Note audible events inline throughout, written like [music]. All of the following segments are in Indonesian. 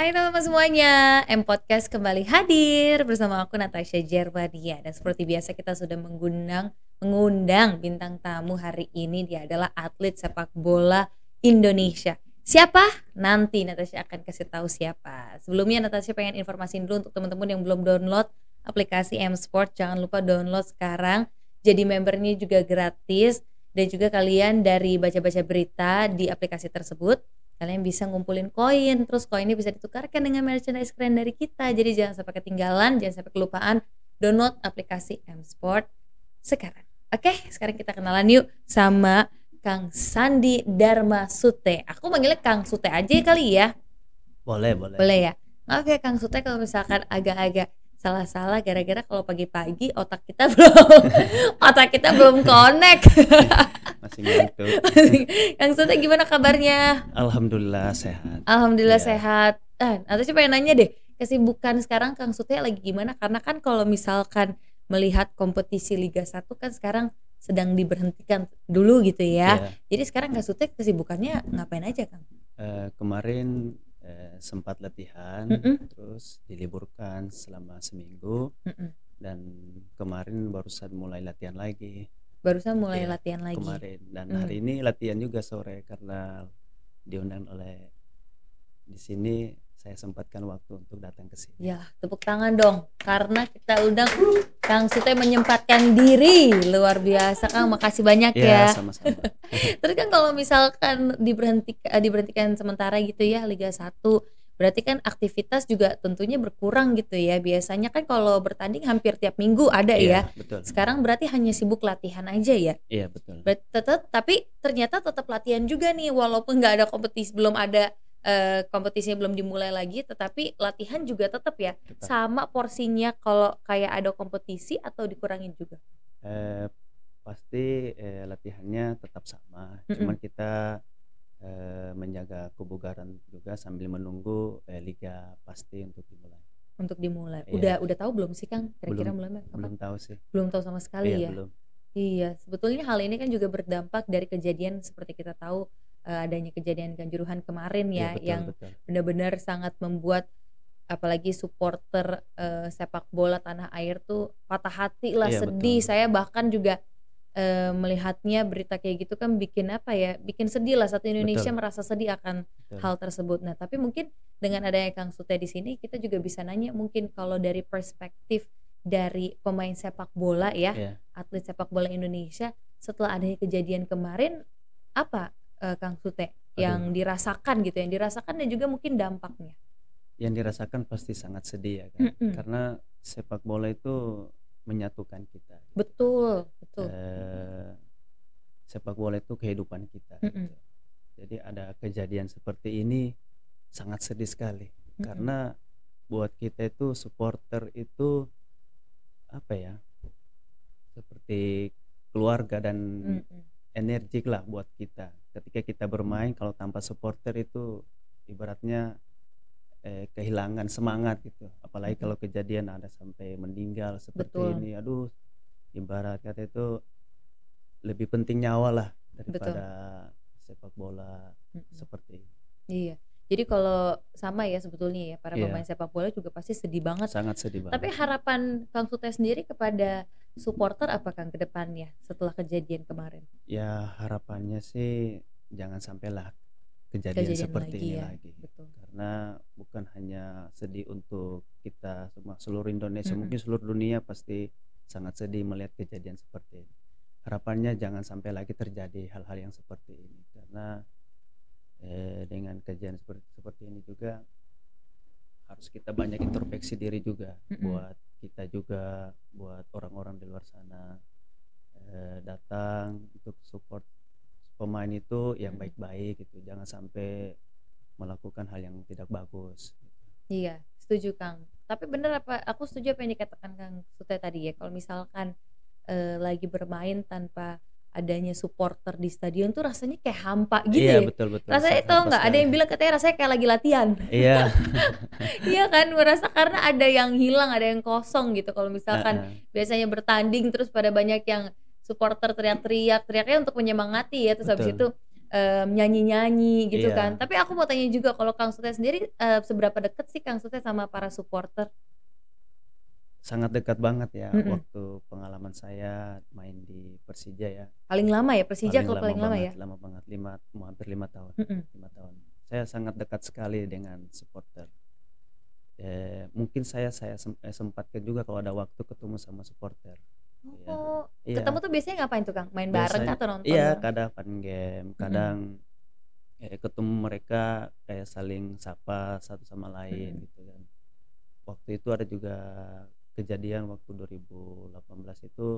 Hai teman-teman semuanya, M Podcast kembali hadir bersama aku Natasha Jerwadia dan seperti biasa kita sudah mengundang mengundang bintang tamu hari ini dia adalah atlet sepak bola Indonesia. Siapa? Nanti Natasha akan kasih tahu siapa. Sebelumnya Natasha pengen informasi dulu untuk teman-teman yang belum download aplikasi M Sport, jangan lupa download sekarang. Jadi membernya juga gratis dan juga kalian dari baca-baca berita di aplikasi tersebut kalian bisa ngumpulin koin terus koinnya bisa ditukarkan dengan merchandise keren dari kita. Jadi jangan sampai ketinggalan jangan sampai kelupaan. Download aplikasi M Sport sekarang. Oke sekarang kita kenalan yuk sama Kang Sandi Dharma Sute aku manggilnya Kang Sute aja kali ya. Boleh boleh. Boleh ya? Oke Kang Sute kalau misalkan agak-agak salah-salah gara-gara kalau pagi-pagi otak kita [laughs] belum otak kita belum connect. [laughs] Masih ngantuk. Kang Sute gimana kabarnya? Alhamdulillah sehat. Alhamdulillah Iya. sehat. Ah atau sih pengen nanya deh kesibukan sekarang Kang Sute lagi gimana? Karena kan kalau misalkan melihat kompetisi Liga 1 kan sekarang sedang diberhentikan dulu gitu ya. Iya. jadi sekarang Kang Sute kesibukannya ngapain aja Kang? Eh, kemarin eh, sempat latihan Mm-mm. terus diliburkan selama seminggu Mm-mm. dan kemarin barusan mulai latihan lagi barusan mulai Iya, latihan lagi kemarin dan Hmm. hari ini latihan juga sore karena diundang oleh di sini saya sempatkan waktu untuk datang ke sini Ya, tepuk tangan dong. Karena kita undang Kang Sute menyempatkan diri. Luar biasa, Kang. Makasih banyak ya ya. sama-sama [laughs] Terus kan kalau misalkan diberhentikan diberhentikan sementara gitu ya Liga 1, berarti kan aktivitas juga tentunya berkurang gitu ya. Biasanya kan kalau bertanding hampir tiap minggu ada ya. Iya, betul Sekarang berarti hanya sibuk latihan aja ya. iya betul tetap tapi ternyata tetap latihan juga nih walaupun nggak ada kompetisi belum ada eh, kompetisinya belum dimulai lagi tetapi latihan juga tetap ya Tetap. sama porsinya kalau kayak ada kompetisi atau dikurangin juga Eh, pasti eh, latihannya tetap sama, Mm-mm. cuman kita eh, menjaga kebugaran juga sambil menunggu eh, liga pasti untuk dimulai. untuk dimulai Iya. udah udah tahu belum sih Kang kira-kira mulai kapan Belum tahu sih. belum tahu sama sekali Iya, ya belum. iya sebetulnya hal ini kan juga berdampak dari kejadian seperti kita tahu eh, adanya kejadian kanjuruhan kemarin Iya, ya betul, yang benar-benar sangat membuat apalagi supporter eh, sepak bola tanah air tuh patah hati lah Iya, sedih betul. saya bahkan juga eh, melihatnya berita kayak gitu kan bikin apa ya bikin sedih lah satu Indonesia Betul. merasa sedih akan betul. hal tersebut nah tapi mungkin dengan adanya Kang Sute di sini kita juga bisa nanya mungkin kalau dari perspektif dari pemain sepak bola ya Iya. atlet sepak bola Indonesia setelah adanya kejadian kemarin apa eh, Kang Sute yang dirasakan gitu yang dirasakan dan juga mungkin dampaknya Yang dirasakan pasti sangat sedih ya kan, Mm-mm. karena sepak bola itu menyatukan kita. betul betul Eh, sepak bola itu kehidupan kita. Mm-mm. gitu. Jadi ada kejadian seperti ini sangat sedih sekali. Mm-mm. karena buat kita itu supporter itu apa ya seperti keluarga dan Mm-mm. Energik lah buat kita. Ketika kita bermain kalau tanpa supporter itu ibaratnya eh, kehilangan semangat gitu. Apalagi kalau kejadian ada sampai meninggal seperti Betul. ini aduh ibarat kata itu lebih penting nyawa lah daripada sepak bola Mm-mm. seperti ini. Iya. Jadi kalau sama ya sebetulnya ya para Iya. pemain sepak bola juga pasti sedih banget. Sangat sedih banget. tapi harapan Kang Sute sendiri kepada supporter apa Kang ke depannya setelah kejadian kemarin? Ya harapannya sih jangan sampailah kejadian, Kejadian seperti lagi ini ya, lagi. betul. Karena bukan hanya sedih untuk kita semua seluruh Indonesia Mm-mm. mungkin seluruh dunia pasti sangat sedih melihat kejadian seperti ini. Harapannya jangan sampai lagi terjadi hal-hal yang seperti ini. Karena eh, dengan kejadian seperti seperti ini juga harus kita banyak introspeksi diri juga Mm-mm. buat kita juga buat orang-orang di luar sana eh, datang untuk support pemain itu yang baik-baik gitu jangan sampai melakukan hal yang tidak bagus Iya, setuju Kang. Tapi bener apa? Aku setuju apa yang dikatakan Kang Sute tadi ya. Kalau misalkan eh, lagi bermain tanpa adanya supporter di stadion tuh rasanya kayak hampa gitu iya ya. betul betul Rasanya tau pas nggak? Ada yang bilang katanya rasanya kayak lagi latihan. iya [laughs] iya kan? Merasa karena ada yang hilang, ada yang kosong gitu. Kalau misalkan Heeh. biasanya bertanding terus pada banyak yang supporter teriak-teriak, teriaknya untuk menyemangati ya. Terus habis Betul. itu em, nyanyi-nyanyi gitu Iya. kan. Tapi aku mau tanya juga kalau Kang Sute sendiri eh, seberapa deket sih Kang Sute sama para supporter? Sangat dekat banget ya Mm-mm. waktu pengalaman saya main di Persija ya. Paling lama ya Persija Paling klub lama paling lama banget, ya. lama banget lima mau hampir lima tahun Mm-mm. lima tahun saya sangat dekat sekali dengan supporter eh, mungkin saya saya eh, sempatkan juga kalau ada waktu ketemu sama supporter Iya. Oh, Iya. ketemu tuh biasanya ngapain tuh Kang? Main bareng Biasanya- kah atau nonton? iya bareng? kadang fun game kadang eh, ketemu mereka kayak saling sapa satu sama lain Mm-mm. gitu kan waktu itu ada juga kejadian waktu 2018 itu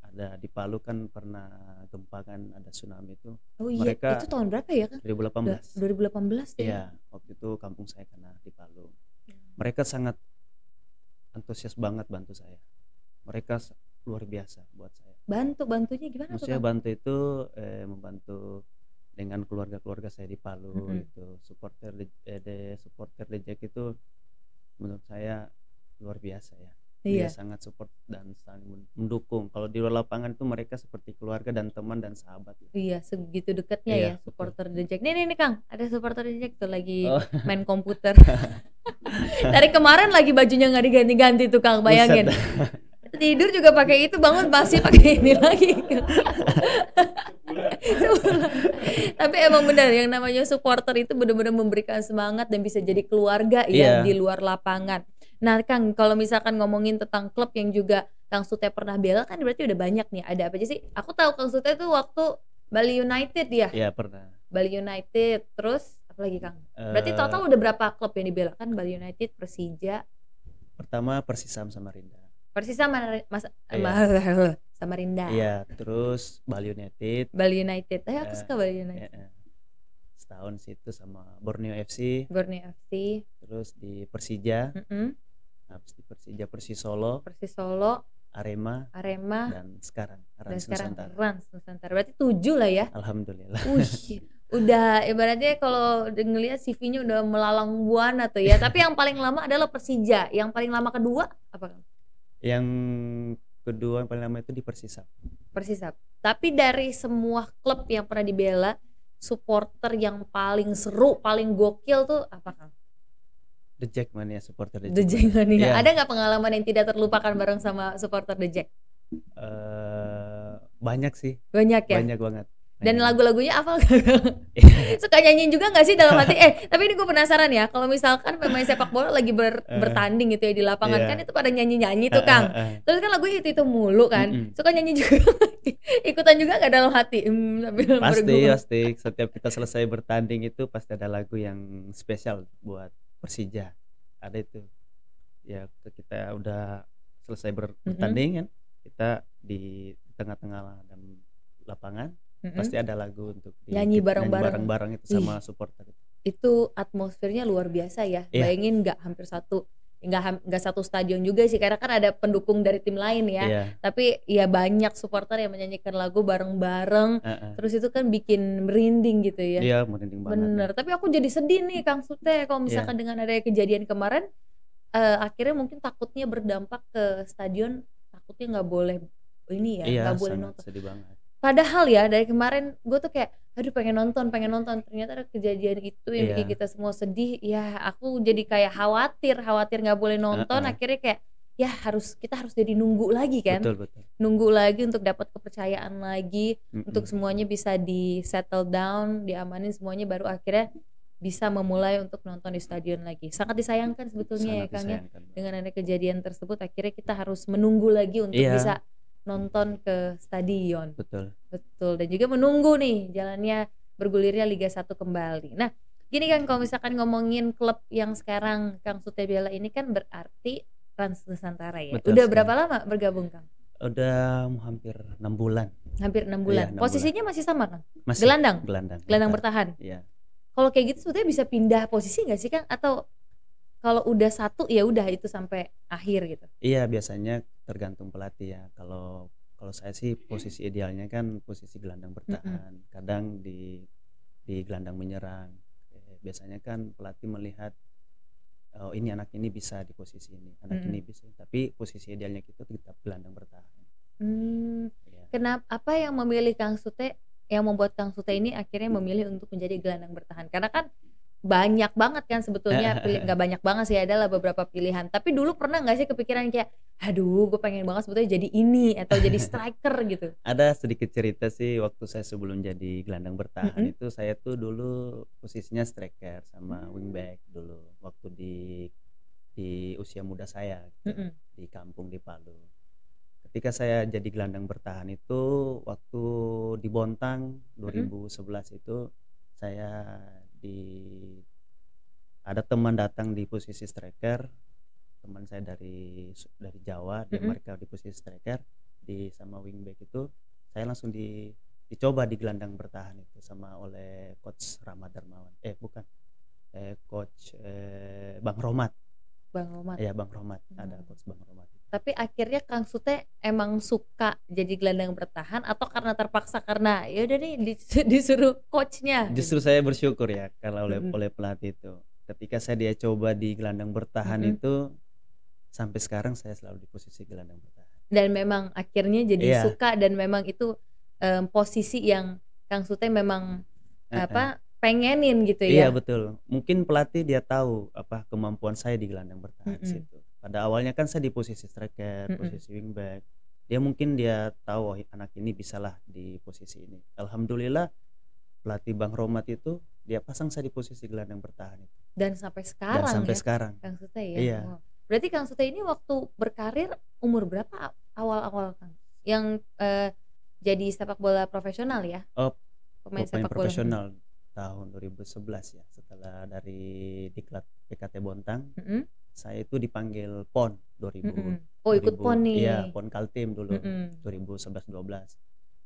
ada di Palu kan pernah gempa kan ada tsunami itu Oh iya, mereka- itu tahun berapa ya Kang? 2018 2018 tuh ya. Iya, waktu itu kampung saya kena di Palu. Mereka sangat antusias banget bantu saya. Mereka luar biasa buat saya. Bantu bantunya gimana tuh Maksudnya Kang? bantu itu eh, membantu dengan keluarga-keluarga saya di Palu Mm-mm. itu. Supporter eh, de- supporter Jack itu menurut saya luar biasa ya. Iya. Dia sangat support dan saling men- mendukung. Kalau di luar lapangan itu mereka seperti keluarga dan teman dan sahabat. ya. Iya, segitu dekatnya Iya, ya supporter The Jack. Nih nih nih Kang, ada supporter The Jack tuh lagi Oh. [laughs] main komputer. Dari kemarin lagi bajunya nggak diganti-ganti tuh Kang, bayangin. [laughs] Tidur juga pakai itu, bangun pasti pakai ini lagi. [laughs] Tapi emang benar yang namanya supporter itu benar-benar memberikan semangat dan bisa jadi keluarga ya Iya. di luar lapangan. Nah, Kang, kalau misalkan ngomongin tentang klub yang juga Kang Sute pernah bela kan berarti udah banyak nih. Ada apa aja sih? Aku tahu Kang Sute itu waktu Bali United ya. Iya pernah. Bali United, terus apa lagi Kang? Berarti Eh, total udah berapa klub yang dibela kan? Bali United, Persija, pertama Persisam Samarinda. Persisa sama Mas Iya. Samarinda. [laughs] Iya, terus Bali United. Bali United. Eh, aku Eh, suka Bali United. ya, eh, setahun situ sama Borneo FC, Borneo FC, terus di Persija, mm-mm, habis di Persija Persis Solo, Persis Solo, Arema, Arema, dan sekarang dan Rans sekarang Nusantara. Rans Nusantara. Berarti tujuh lah ya. Alhamdulillah. Wih, udah ibaratnya kalau ngelihat CV-nya udah melalang buana tuh ya. Tapi yang paling lama adalah Persija. Yang paling lama kedua apa? Yang kedua yang paling lama itu di Persisam. Persisap. Tapi dari semua klub yang pernah dibela, supporter yang paling seru, paling gokil tuh apa Kang? The Jackmania supporter The, The Jack Mania. Iya. Ada nggak pengalaman yang tidak terlupakan bareng sama supporter The Jack? Eh, banyak sih, Banyak ya. banyak banget. Dan lagu-lagunya hafal gak? [laughs] Suka nyanyiin juga gak sih dalam hati? Eh, tapi ini gue penasaran ya. Kalau misalkan pemain sepak bola lagi ber- Eh. bertanding gitu ya di lapangan Iya. kan itu pada nyanyi-nyanyi tuh Kang. eh. Terus kan lagunya itu itu mulu kan. Mm-mm. Suka nyanyi juga. Ikutan juga gak dalam hati? Hmm, Pasti, pasti. Setiap kita selesai bertanding itu pasti ada lagu yang spesial buat Persija. Ada itu. Ya kita udah selesai ber- Mm-mm. bertanding kan, kita di tengah-tengah dan lapangan Mm-mm. pasti ada lagu untuk di- Nyanyi bareng-bareng. bareng-bareng itu sama supporter. Itu atmosfernya luar biasa ya. Iya. Bayangin nggak hampir satu nggak nggak satu stadion juga sih karena kan ada pendukung dari tim lain ya. Iya. Tapi ya banyak supporter yang menyanyikan lagu bareng-bareng. eh, eh. Terus itu kan bikin merinding gitu ya. Iya, merinding banget. Bener, tapi aku jadi sedih nih Kang Sute kalau misalkan Iya. dengan ada kejadian kemarin eh, akhirnya mungkin takutnya berdampak ke stadion takutnya nggak boleh ini ya Iya, nggak boleh sangat nonton. sedih banget. Padahal ya dari kemarin gue tuh kayak aduh pengen nonton pengen nonton ternyata ada kejadian itu yang bikin Iya. kita semua sedih ya aku jadi kayak khawatir khawatir nggak boleh nonton Heeh. akhirnya kayak ya harus kita harus jadi nunggu lagi kan Betul, betul. nunggu lagi untuk dapat kepercayaan lagi Mm-mm. untuk semuanya bisa di settle down, diamanin semuanya baru akhirnya bisa memulai untuk nonton di stadion lagi. Sangat disayangkan sebetulnya ya Sangat Kang ya. Dengan ada kejadian tersebut akhirnya kita harus menunggu lagi untuk Iya. bisa nonton ke stadion. Betul. Betul. Dan juga menunggu nih jalannya bergulirnya Liga 1 kembali. Nah, gini kan kalau misalkan ngomongin klub yang sekarang Kang Sute bela ini kan berarti Trans Nusantara ya. Betul Udah sekali. berapa lama bergabung Kang? Udah hampir enam bulan. Hampir enam bulan. enam Posisinya masih sama Kang? Masih Gelandang? gelandang. Gelandang bertahan. bertahan. Iya. Kalau kayak gitu sebetulnya bisa pindah posisi nggak sih Kang? Atau kalau udah satu ya udah itu sampai akhir gitu. Iya, biasanya tergantung pelatih ya. Kalau kalau saya sih posisi idealnya kan posisi gelandang bertahan. Kadang di di gelandang menyerang. Eh, Biasanya kan pelatih melihat oh ini anak ini bisa di posisi ini, anak Mm-mm. ini bisa. Tapi posisi idealnya kita tetap gelandang bertahan. Hmm, Iya. kenapa apa yang memilih Kang Sute yang membuat Kang Sute ini akhirnya memilih untuk menjadi gelandang bertahan? Karena kan banyak banget kan sebetulnya [laughs] pilih nggak banyak banget sih adalah beberapa pilihan tapi dulu pernah nggak sih kepikiran kayak aduh gue pengen banget sebetulnya jadi ini atau jadi striker [laughs] gitu ada sedikit cerita sih waktu saya sebelum jadi gelandang bertahan Mm-mm. itu saya tuh dulu posisinya striker sama wingback dulu waktu di di usia muda saya gitu, Mm-mm. di kampung di Palu ketika saya jadi gelandang bertahan itu waktu di Bontang 2011 itu saya di ada teman datang di posisi striker teman saya dari dari Jawa dia Mm-mm. mereka di posisi striker di sama wingback itu saya langsung di dicoba di gelandang bertahan itu sama oleh coach Rahmat Darmawan. Eh bukan. Eh coach eh Bang Romat. Bang Romat. Ya Bang Romat. Ada Hmm. coach Bang Romat tapi akhirnya Kang Sute emang suka jadi gelandang bertahan atau karena terpaksa karena ya udah nih dis- [laughs] disuruh coachnya justru saya bersyukur ya kalau oleh Mm-mm. oleh pelatih itu ketika saya dia coba di gelandang bertahan Mm-mm. itu sampai sekarang saya selalu di posisi gelandang bertahan dan memang akhirnya jadi Iya. suka dan memang itu em, posisi yang Kang Sute memang Eh, apa pengenin gitu Iya ya betul. Mungkin pelatih dia tahu apa kemampuan saya di gelandang bertahan di Mm-mm. situ. Pada awalnya kan saya di posisi striker, Mm-mm. posisi wingback. Dia mungkin dia tahu oh, anak ini bisalah di posisi ini. Alhamdulillah pelatih Bang Romat itu dia pasang saya di posisi gelandang bertahan itu. dan sampai Dan sekarang sampai ya sekarang. Kang Sute ya Iya. Wow. berarti Kang Sute ini waktu berkarir umur berapa awal-awal Kang yang eh, jadi sepak bola profesional ya Oh, pemain Pemain sepak bola profesional tahun 2011 ya. Setelah dari diklat PKT Bontang, Mm-mm, saya itu dipanggil PON 2000. mm-mm. oh ikut 2000 pon nih Iya, PON Kaltim dulu. Mm-mm. 2011-12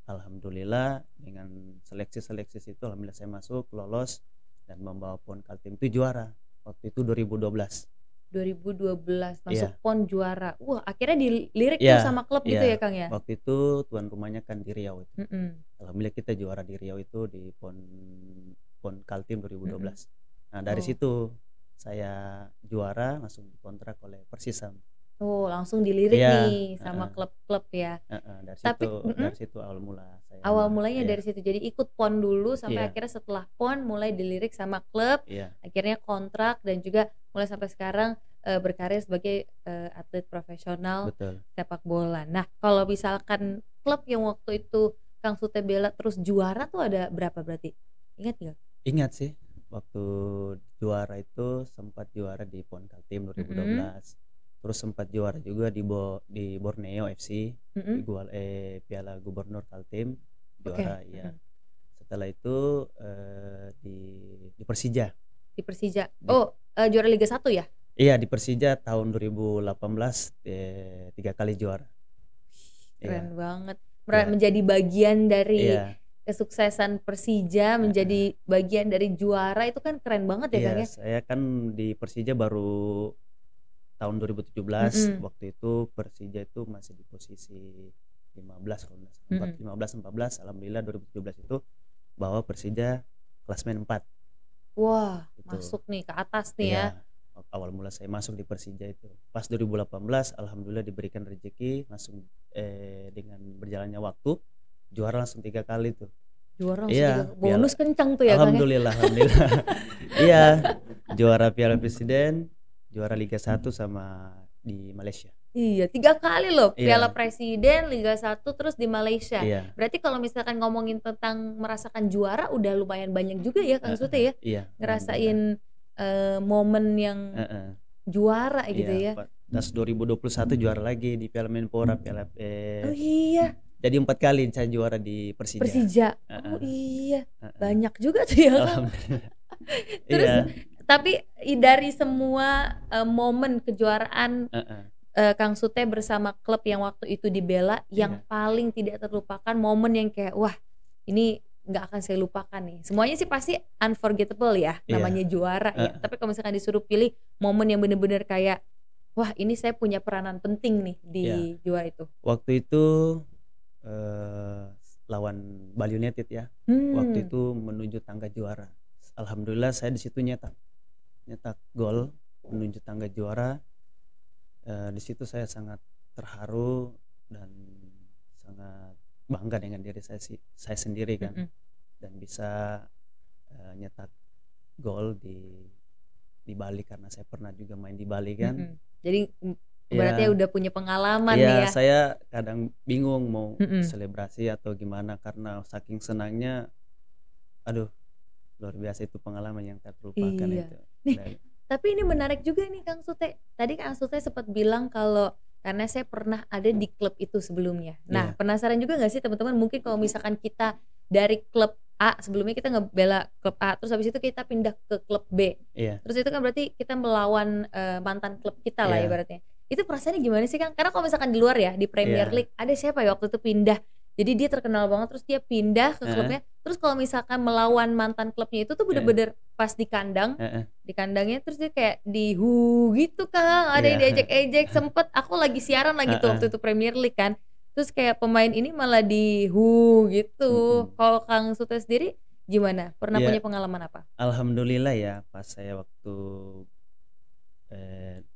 Alhamdulillah dengan seleksi-seleksi itu Alhamdulillah saya masuk lolos dan membawa PON Kaltim itu juara waktu itu 2012 2012 masuk Iya. pon juara wah akhirnya dilirik Iya, tuh sama klub gitu iya. ya Kang ya waktu itu tuan rumahnya kan di Riau itu Mm-mm. Alhamdulillah kita juara di Riau itu di PON PON Kaltim 2012 nah dari Oh. situ saya juara langsung dikontrak oleh Persisam oh langsung dilirik Iya, nih sama klub-klub ya Heeh, dari Tapi, situ mm-mm. dari situ awal mula saya awal mula. mulanya Iya, dari situ jadi ikut pon dulu sampai Iya. akhirnya setelah pon mulai dilirik sama klub iya akhirnya kontrak dan juga mulai sampai sekarang eh, berkarir sebagai eh, atlet profesional betul sepak bola. Nah, kalau misalkan klub yang waktu itu Kang Sute bela terus juara tuh ada berapa berarti? Ingat nggak? Ingat sih waktu juara itu sempat juara di PON Kaltim 2012. Terus sempat juara juga di Bo- di Borneo FC, Mm-mm. di Gual eh Piala Gubernur Kaltim juara ya. mm-mm. Setelah itu eh, di di Persija. Di Persija. Di- Oh, eh, juara Liga 1 ya? Iya, di Persija tahun 2018 eh, tiga kali juara. Keren banget. Mer- Iya. Menjadi bagian dari Iya, kesuksesan Persija, menjadi bagian dari juara itu kan keren banget ya iya, Kang ya? saya kan di Persija baru tahun 2017 Mm-mm. waktu itu Persija itu masih di posisi 15 kalau nggak salah. Mm-mm. 15 14 alhamdulillah 2017 itu bawa Persija klasmen 4 Wah, Gitu. masuk nih ke atas nih ya. Iya, awal mula saya masuk di Persija itu pas 2018 alhamdulillah diberikan rezeki langsung eh, dengan berjalannya waktu juara langsung tiga kali tuh Juara langsung Iya, tiga- bonus kencang tuh ya Kang ya? alhamdulillah alhamdulillah [laughs] iya juara Piala Presiden juara Liga 1 sama di Malaysia Iya, tiga kali loh. Iya. Piala Presiden, Liga 1 terus di Malaysia. iya Berarti kalau misalkan ngomongin tentang merasakan juara udah lumayan banyak juga ya Kang Eh, Sute ya. iya Ngerasain eh, momen yang Heeh, juara gitu ya. iya. pas 2021 juara lagi di Piala Menpora Piala eh, Oh iya, jadi empat kali saya juara di Persija Persija. Heeh, Oh iya, heeh. banyak juga tuh ya [laughs] Terus, iya Tapi dari semua eh, momen kejuaraan heeh. eh, Kang Sute bersama klub yang waktu itu dibela yang Iya. paling tidak terlupakan momen yang kayak wah ini nggak akan saya lupakan nih semuanya sih pasti unforgettable ya Iya. namanya juara ya Heeh. tapi kalau misalkan disuruh pilih momen yang bener-bener kayak wah ini saya punya peranan penting nih di Iya. juara itu waktu itu eh, lawan Bali United ya. Hmm, waktu itu menuju tangga juara. Alhamdulillah saya di situ nyetak. Nyetak gol menuju tangga juara. Eh, di situ saya sangat terharu dan sangat bangga dengan diri saya si- saya sendiri kan. Mm-mm. dan bisa eh, nyetak gol di di Bali karena saya pernah juga main di Bali kan. Mm-mm. Jadi mm, Ya. berarti udah punya pengalaman Iya, nih ya. saya kadang bingung mau Mm-mm. selebrasi atau gimana karena saking senangnya, aduh luar biasa itu pengalaman yang tak terlupakan Iya. itu. Nih, Dan- Tapi ini menarik juga nih Kang Sute. Tadi Kang Sute sempat bilang kalau karena saya pernah ada di klub itu sebelumnya. Nah, Iya. penasaran juga nggak sih teman-teman mungkin kalau misalkan kita dari klub A sebelumnya kita ngebela klub A, terus habis itu kita pindah ke klub B. iya, Terus itu kan berarti kita melawan eh, mantan klub kita lah Iya. ibaratnya. Itu perasaannya gimana sih Kang? Karena kalau misalkan di luar ya di Premier Iya. League ada siapa ya waktu itu pindah. Jadi dia terkenal banget terus dia pindah ke klubnya. Terus kalau misalkan melawan mantan klubnya itu tuh bener-bener pas di kandang, heeh, di kandangnya terus dia kayak di hu gitu Kang. Ada yang Iya. diejek-ejek sempet aku lagi siaran lagi tuh waktu itu Premier League kan. Terus kayak pemain ini malah di hu gitu. Kalau Kang Sute sendiri gimana? Pernah Iya. punya pengalaman apa? alhamdulillah ya pas saya waktu eh,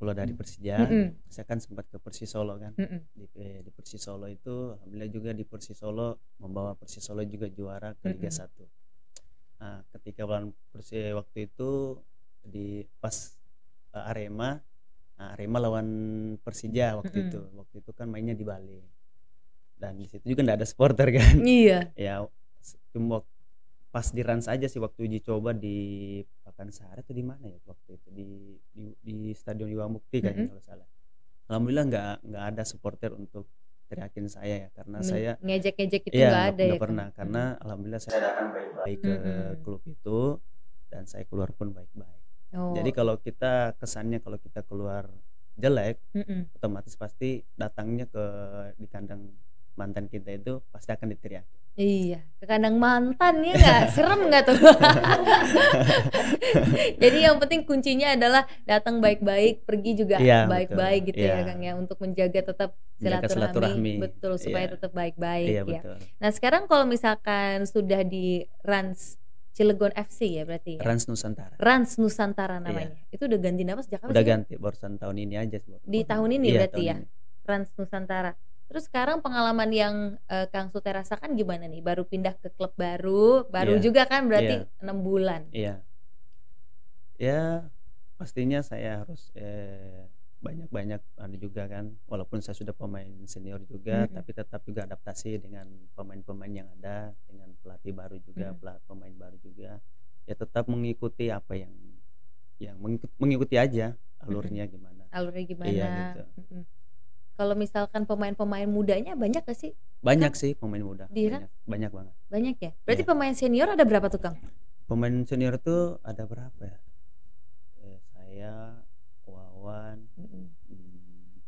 keluar dari Persija, Mm-mm. saya kan sempat ke Persis Solo kan. Mm-mm. Di, eh, di Persis Solo itu alhamdulillah juga di Persis Solo membawa Persis Solo juga juara ke Liga Mm-mm. 1. Nah, ketika lawan Persis waktu itu di pas eh, Arema nah, Arema lawan Persija waktu Mm-mm. itu. Waktu itu kan mainnya di Bali. Dan di situ juga nggak ada supporter [laughs] kan. Iya. ya cuma pas di Rans aja sih waktu uji coba di Pakansari atau di mana ya waktu itu di di, di Stadion Iwa Mukti kayaknya Mm-mm. kalau salah. Alhamdulillah nggak nggak ada supporter untuk teriakin saya ya karena Nge- saya ngejek-ngejek itu Iya, nggak nggak ada ya nggak Kang? pernah karena alhamdulillah saya datang baik-baik ke Mm-mm. klub itu dan saya keluar pun baik-baik. Oh. Jadi kalau kita kesannya kalau kita keluar jelek, Mm-mm. otomatis pasti datangnya ke di kandang mantan kita itu pasti akan diteriaki. Iya, ke kandang mantan ya nggak serem nggak tuh? [laughs] Jadi yang penting kuncinya adalah datang baik-baik, pergi juga Iya, baik-baik betul. gitu ya Iya. Kang ya untuk menjaga tetap silaturahmi, silaturahmi. betul supaya Iya. tetap baik-baik Iya ya. betul. Nah sekarang kalau misalkan sudah di Rans Cilegon FC ya berarti ya? Rans Nusantara. Rans Nusantara namanya. Itu udah ganti nama sejak kapan Iya. Udah sih? Ganti barusan tahun ini aja sih. Di tahun ini iya, berarti tahun ya? ini. Rans Nusantara. Terus sekarang pengalaman yang eh, Kang Sute rasakan gimana nih? Baru pindah ke klub baru, baru Iya. juga kan berarti Iya. enam bulan. Iya. Ya pastinya saya harus eh, banyak-banyak anu juga kan walaupun saya sudah pemain senior juga Mm-mm. tapi tetap juga adaptasi dengan pemain-pemain yang ada dengan pelatih baru juga Mm. pelat- pemain baru juga ya tetap mengikuti apa yang yang mengikut- mengikuti aja alurnya gimana Alurnya gimana? Iya, gitu. Mm-mm. Kalau misalkan pemain-pemain mudanya banyak gak sih? banyak sih pemain muda Di banyak, banyak banget Banyak ya? Berarti Iya. pemain senior ada berapa tuh Kang? pemain senior tuh ada berapa ya Eh, saya Wawan Mm-mm. hmm,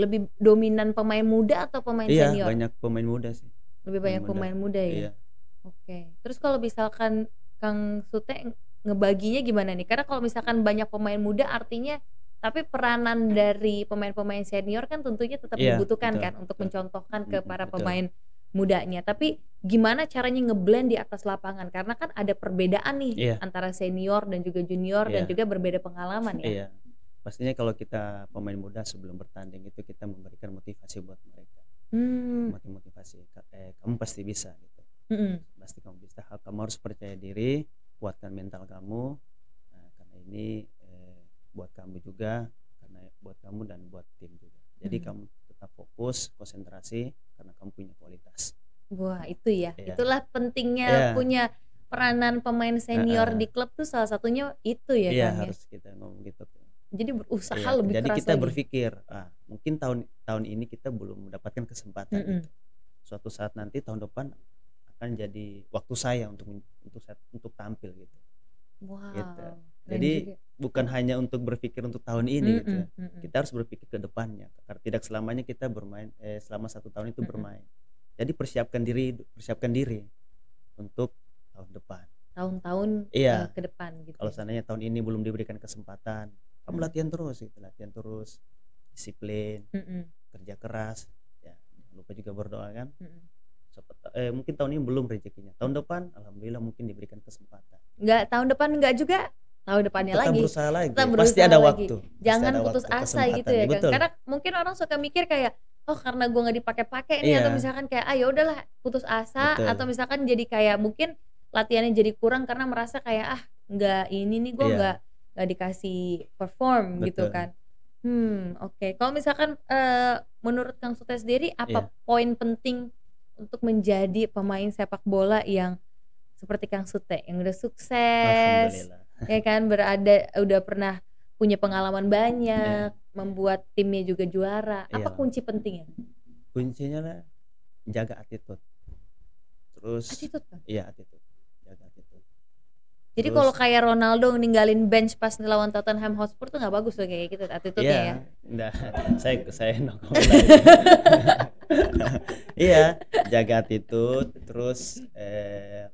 Lebih dominan pemain muda atau pemain iya senior? banyak pemain muda sih Lebih banyak pemain muda. pemain muda ya? iya Oke. Terus kalau misalkan Kang Sute ngebaginya gimana nih? Karena kalau misalkan banyak pemain muda artinya tapi peranan dari pemain-pemain senior kan tentunya tetap Iya, dibutuhkan betul, kan untuk betul. mencontohkan ke Mm-mm, para betul. pemain mudanya. Tapi gimana caranya ngeblend di atas lapangan? Karena kan ada perbedaan nih Iya. antara senior dan juga junior dan Iya. juga berbeda pengalaman ya. iya pastinya kalau kita pemain muda sebelum bertanding itu kita memberikan motivasi buat mereka Hmm. motivasi eh, kamu pasti bisa gitu Mm-mm. pasti kamu bisa kamu harus percaya diri kuatkan mental kamu nah, karena ini buat kamu juga karena buat kamu dan buat tim juga jadi Hmm. kamu tetap fokus konsentrasi karena kamu punya kualitas Wah itu ya, Iya. itulah pentingnya Iya. punya peranan pemain senior Heeh. di klub tuh salah satunya itu ya iya Kang ya. harus kita ngomong gitu Jadi berusaha Iya, lebih jadi keras kita lagi. berpikir ah mungkin tahun tahun ini kita belum mendapatkan kesempatan Mm-mm. gitu. suatu saat nanti tahun depan akan jadi waktu saya untuk untuk untuk tampil gitu Wow. gitu. Jadi, juga. Bukan hanya untuk berpikir untuk tahun ini gitu Mm-mm, mm-mm. kita harus berpikir ke depannya karena tidak selamanya kita bermain eh, selama satu tahun itu Mm-mm. bermain jadi persiapkan diri persiapkan diri untuk tahun depan tahun-tahun Iya. eh, ke depan gitu. kalau ya. seandainya tahun ini belum diberikan kesempatan kamu Hmm. latihan terus gitu latihan terus disiplin Mm-mm, kerja keras ya jangan lupa juga berdoa kan. Siapa ta- eh, mungkin tahun ini belum rezekinya tahun depan alhamdulillah mungkin diberikan kesempatan Nggak tahun depan nggak juga tahun depannya lagi berusaha lagi pasti berusaha ada lagi. waktu Pasti jangan ada putus waktu, asa gitu ya kan betul karena mungkin orang suka mikir kayak oh karena gue nggak dipakai-pakai nih atau Iya. misalkan kayak ah ya udahlah putus asa Betul. atau misalkan jadi kayak mungkin latihannya jadi kurang karena merasa kayak ah nggak ini nih gue Iya. nggak nggak dikasih perform gitu Betul. kan hmm oke kalau misalkan eh, menurut Kang Sute sendiri apa Iya. poin penting untuk menjadi pemain sepak bola yang seperti Kang Sute yang udah sukses ya kan berada udah pernah punya pengalaman banyak membuat timnya juga juara. Apa Iya. kunci pentingnya? Kuncinya lah jaga attitude. Terus attitude kan iya attitude. Jaga attitude. Jadi Terus- kalau kayak Ronaldo ninggalin bench pas lawan Tottenham Hotspur tuh nggak bagus loh kayak gitu attitude-nya ya? Iya, enggak. saya saya no [laughs] iya, jaga attitude, terus eh,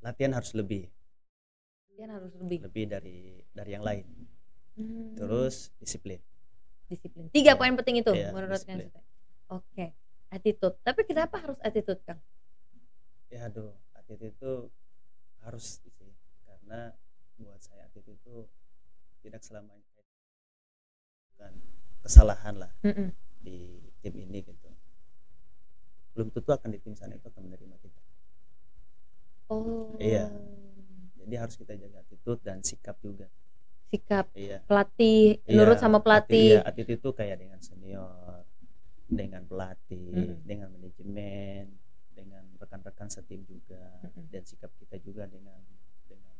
latihan harus lebih, Dia harus lebih lebih dari dari yang lain. Hmm, Terus disiplin. disiplin tiga Iya. poin penting itu Iya, menurut. Sute oke attitude tapi kenapa harus attitude Kang Ya aduh, attitude itu harus sih, karena buat saya attitude itu tidak selamanya bukan kesalahan lah Mm-mm. di tim ini gitu. Belum tentu akan di tim sana itu akan menerima kita. oh Iya. Jadi harus kita jaga attitude dan sikap juga. sikap Iya. pelatih Iya, nurut sama atti- pelatih Iya, attitude itu kayak dengan senior, dengan pelatih, Mm-mm. dengan manajemen, dengan rekan-rekan setim juga, Mm-mm. dan sikap kita juga dengan dengan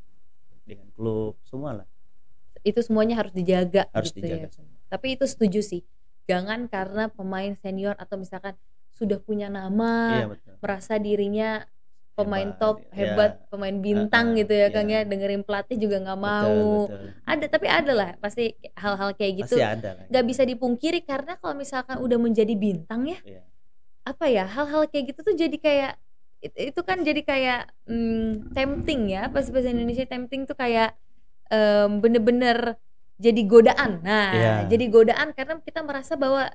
dengan klub, semua lah itu semuanya harus dijaga harus gitu dijaga ya semua. tapi itu setuju sih jangan karena pemain senior atau misalkan sudah punya nama Iya betul. merasa dirinya pemain Hebat, top iya. hebat pemain bintang Uh-uh, gitu ya Kang iya. ya dengerin pelatih juga nggak Betul, mau betul. ada tapi ada lah pasti hal-hal kayak gitu nggak bisa dipungkiri karena kalau misalkan udah menjadi bintang ya Iya. apa ya hal-hal kayak gitu tuh jadi kayak it- itu kan jadi kayak hmm, tempting ya pas bahasa Indonesia tempting tuh kayak bener-bener jadi godaan nah Iya. jadi godaan karena kita merasa bahwa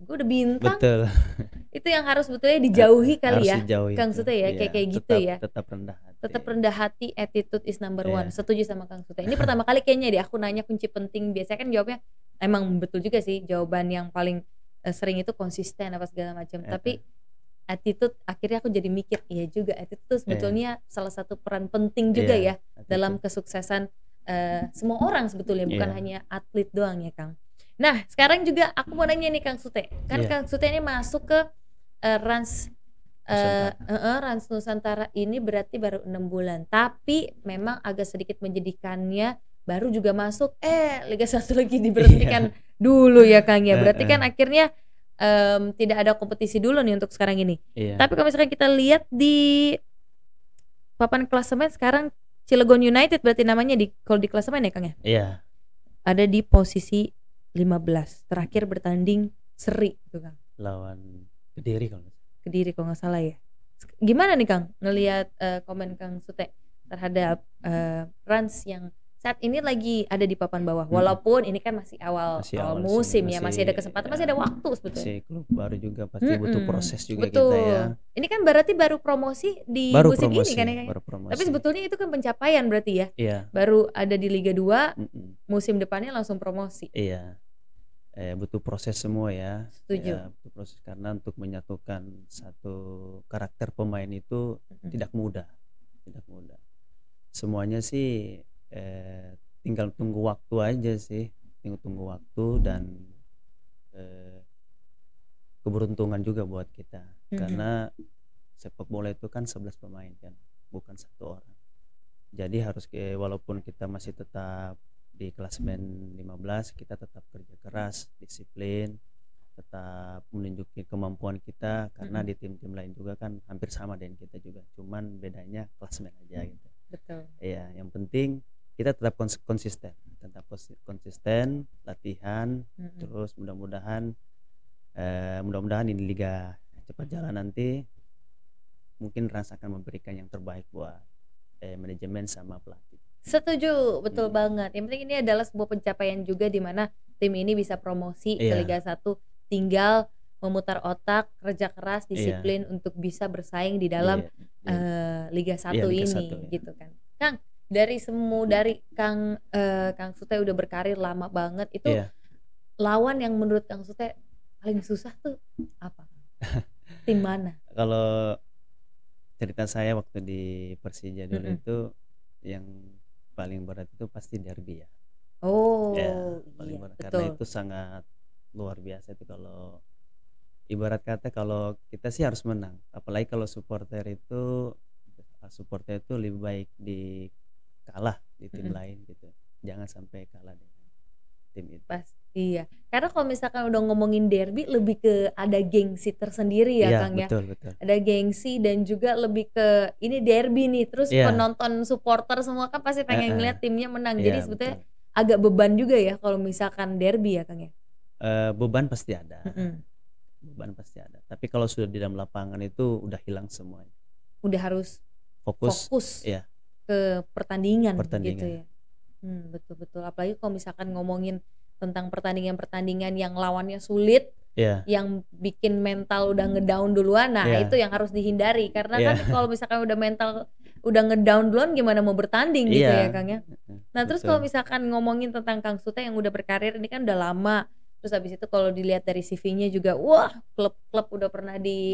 gue udah bintang Betul. [laughs] itu yang harus betulnya dijauhi kali harus ya dijauhi Kang. Sute ya, Iya, kayak- kayak gitu tetap- ya. Tetap rendah hati. tetap rendah hati attitude is number Iya. one setuju sama Kang Sute ini pertama kali kayaknya deh aku nanya kunci penting biasanya kan jawabnya emang betul juga sih jawaban yang paling eh, sering itu konsisten apa segala macam Eh, tapi attitude akhirnya aku jadi mikir iya juga attitude tuh sebetulnya salah satu peran penting juga Iya, ya attitude. dalam kesuksesan eh, semua orang sebetulnya bukan Iya. hanya atlet doang ya Kang. Nah sekarang juga aku mau nanya nih Kang Sute, kan Iya. Kang Sute ini masuk ke eh, Rans Nusantara. eh, eh, Rans Nusantara ini berarti baru enam bulan, tapi memang agak sedikit menjadikannya baru juga masuk, eh Liga 1 lagi diberhentikan dulu ya Kang ya. Berarti kan akhirnya em, tidak ada kompetisi dulu nih untuk sekarang ini. Iya. Tapi kalau misalkan kita lihat di papan klasemen sekarang Cilegon United berarti namanya di kalau di klasemen ya Kang ya. Iya. Ada di posisi 15. Terakhir bertanding seri gitu Kang. Lawan Kediri kalau nggak salah. Kediri kalau nggak salah ya. Gimana nih Kang ngelihat eh, komen Kang Sute terhadap eh, Rans yang saat ini lagi ada di papan bawah. Mm-mm. Walaupun ini kan masih awal, Masih awal awal sih, musim ya, masih masih- ada kesempatan, masih ya. ada waktu sebetulnya. Si klub baru juga pasti butuh Mm-mm. proses juga Betul. kita ya. Ini kan berarti baru promosi di Baru musim promosi, ini kan ya. Kang? baru promosi. Tapi sebetulnya itu kan pencapaian berarti ya. iya, Baru ada di Liga 2, mm-mm, musim depannya langsung promosi. iya. Eh, butuh proses semua ya. Setuju. Ya, butuh proses karena untuk menyatukan satu karakter pemain itu Mm-mm. tidak mudah, tidak mudah. Semuanya sih eh, tinggal tunggu waktu aja sih, tinggal tunggu waktu dan eh, keberuntungan juga buat kita. Mhm. Karena sepak bola itu kan 11 pemain kan, bukan satu orang. Jadi harus ke walaupun kita masih tetap di klasmen 15, kita tetap kerja keras, disiplin, tetap menunjukin kemampuan kita karena Mhm. di tim-tim lain juga kan hampir sama dengan kita juga. Cuman bedanya klasmen aja gitu. Betul. Iya, yang penting kita tetap kons- konsisten, tetap kons- konsisten, latihan, Mm-mm. terus mudah-mudahan eh, mudah-mudahan ini liga cepat jalan nanti mungkin Rans akan memberikan yang terbaik buat eh, manajemen sama pelatih. Setuju, betul Mm. banget. Yang penting ini adalah sebuah pencapaian juga di mana tim ini bisa promosi ke Iya. Liga 1 tinggal memutar otak, kerja keras, Iya. disiplin untuk bisa bersaing di dalam Iya, iya. eh, Liga 1 Iya, Liga ini satu, ya. gitu kan. Kang, dari semu dari Kang eh, Kang Sute udah berkarir lama banget itu Iya. lawan yang menurut Kang Sute paling susah tuh apa? [laughs] Tim mana? Kalau cerita saya waktu di Persija dulu Mm-mm. itu yang paling berat itu pasti derby ya. Oh, Ya, paling iya, berat karena itu sangat luar biasa itu kalau ibarat kata kalau kita sih harus menang. Apalagi kalau supporter itu supporter itu lebih baik di kalah di tim Mm-mm. lain gitu. Jangan sampai kalah dengan tim itu. Pasti ya. Karena kalau misalkan udah ngomongin derby lebih ke ada gengsi tersendiri ya, Iya, Kang ya. betul betul. Ada gengsi dan juga lebih ke ini derby nih. Terus Iya. penonton supporter semua kan pasti pengen eh. ngeliat timnya menang. Jadi Iya, sebetulnya betul. agak beban juga ya kalau misalkan derby ya, Kang ya. Eh, beban pasti ada. Mm-mm. Beban pasti ada. Tapi kalau sudah di dalam lapangan itu udah hilang semuanya. Udah harus Fokus, fokus iya. Ke pertandingan, gitu Pertandingan. ya. Hmm, betul betul. Apalagi kalau misalkan ngomongin tentang pertandingan-pertandingan yang lawannya sulit, ya yang bikin mental udah ngedown duluan, nah Iya. itu yang harus dihindari. Karena Iya. kan kalau misalkan udah mental udah ngedown duluan, gimana mau bertanding gitu Iya. ya, Kang ya. Nah terus kalau misalkan ngomongin tentang Kang Sute yang udah berkarir ini kan udah lama. Terus habis itu kalau dilihat dari CV-nya juga, wah klub-klub udah pernah di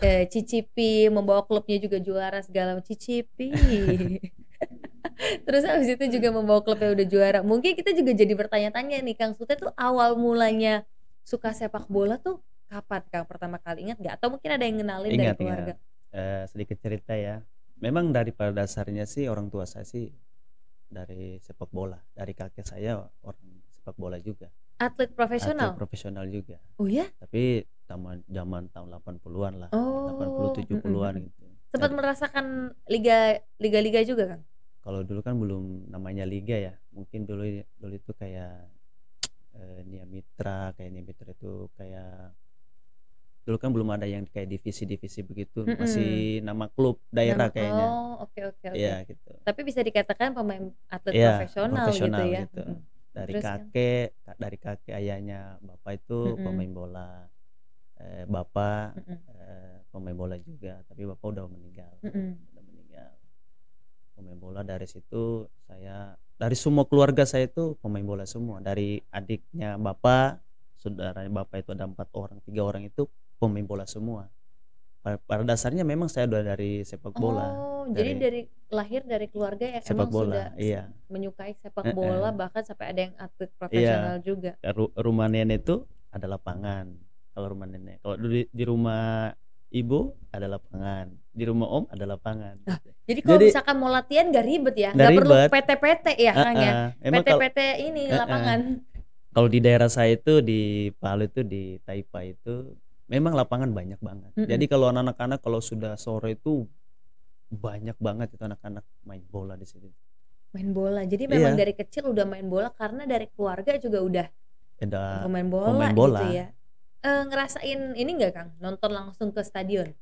eh, cicipi membawa klubnya juga juara segala cicipi [laughs] terus habis itu juga membawa klubnya udah juara. Mungkin kita juga jadi bertanya-tanya nih Kang Sute tuh awal mulanya suka sepak bola tuh kapan Kang? Pertama kali ingat nggak? Atau mungkin ada yang kenalin dari Ingat, keluarga? Eh, sedikit cerita ya. Memang dari pada dasarnya sih orang tua saya sih dari sepak bola. Dari kakek saya orang sepak bola juga. Atlet profesional Atlet profesional juga. oh ya Tapi zaman zaman tahun 80-an lah. oh 80 70-an mm-mm. gitu. sempat Dari- merasakan liga liga-liga juga Kang kalau dulu kan belum namanya liga ya. Mungkin dulu dulu itu kayak eh, Nia Mitra, kayak Nia Mitra itu kayak dulu kan belum ada yang kayak divisi-divisi begitu, Mm-mm. masih nama klub daerah Nama- kayaknya. oh oke oke oke Iya gitu. tapi bisa dikatakan pemain atlet Iya, profesional, profesional gitu ya gitu. Mm-mm. Dari Terus kakek, ka- dari kakek ayahnya bapak itu Mm-mm. pemain bola. Eh, bapak Mm-mm. eh, pemain bola juga, tapi bapak udah meninggal. Mm-mm. Udah meninggal. Pemain bola dari situ saya dari semua keluarga saya itu pemain bola semua. Dari adiknya bapak, saudaranya bapak itu ada empat orang, tiga orang itu pemain bola semua. Pa- Pada dasarnya memang saya udah dari sepak bola. Oh, jadi Dari- dari lahir dari keluarga yang sepak emang bola, sudah iya. menyukai sepak Eh, eh. bola bahkan sampai ada yang atlet profesional juga. Ru- rumah nenek itu ada lapangan kalau rumah nenek kalau di, di rumah ibu ada lapangan di rumah om ada lapangan Jadi kalau Jadi- misalkan mau latihan gak ribet ya, Nggak nggak perlu. PT-PT ya Ah, Kang ya. PT-PT ini eh. lapangan. kalau di daerah saya itu di Palu itu di Taipa itu memang lapangan banyak banget Mm-mm. jadi kalau anak-anak kalau sudah sore itu banyak banget itu anak-anak main bola di situ Main bola. Jadi memang Iya. dari kecil udah main bola karena dari keluarga juga udah ada pemain bola, pemain bola. gitu ya. Eh, ngerasain ini nggak Kang? Nonton langsung ke stadion.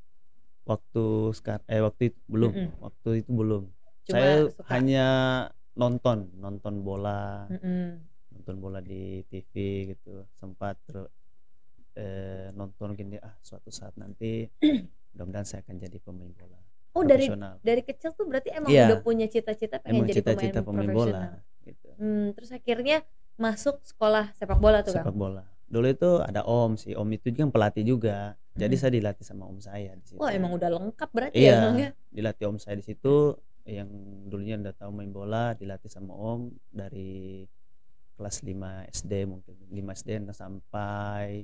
waktu sekarang eh waktu itu belum Mm-mm. waktu itu belum Cuma saya suka. hanya nonton nonton bola Mm-mm. nonton bola di TV gitu sempat terus eh, nonton gini ah suatu saat nanti [clears throat] mudah-mudahan saya akan jadi pemain bola Oh, dari dari kecil tuh berarti emang Iya. udah punya cita-cita pengen emang jadi cita-cita pemain, pemain profesional. bola gitu Hmm, terus akhirnya masuk sekolah sepak bola tuh sepak Kang. bola dulu itu ada om sih om itu juga pelatih juga jadi Mm. saya dilatih sama om saya di situ Wah, emang udah lengkap berarti Iya. ya Kang ya. dilatih om saya di situ yang dulunya udah tahu main bola dilatih sama om dari kelas 5 SD mungkin 5 SD sampai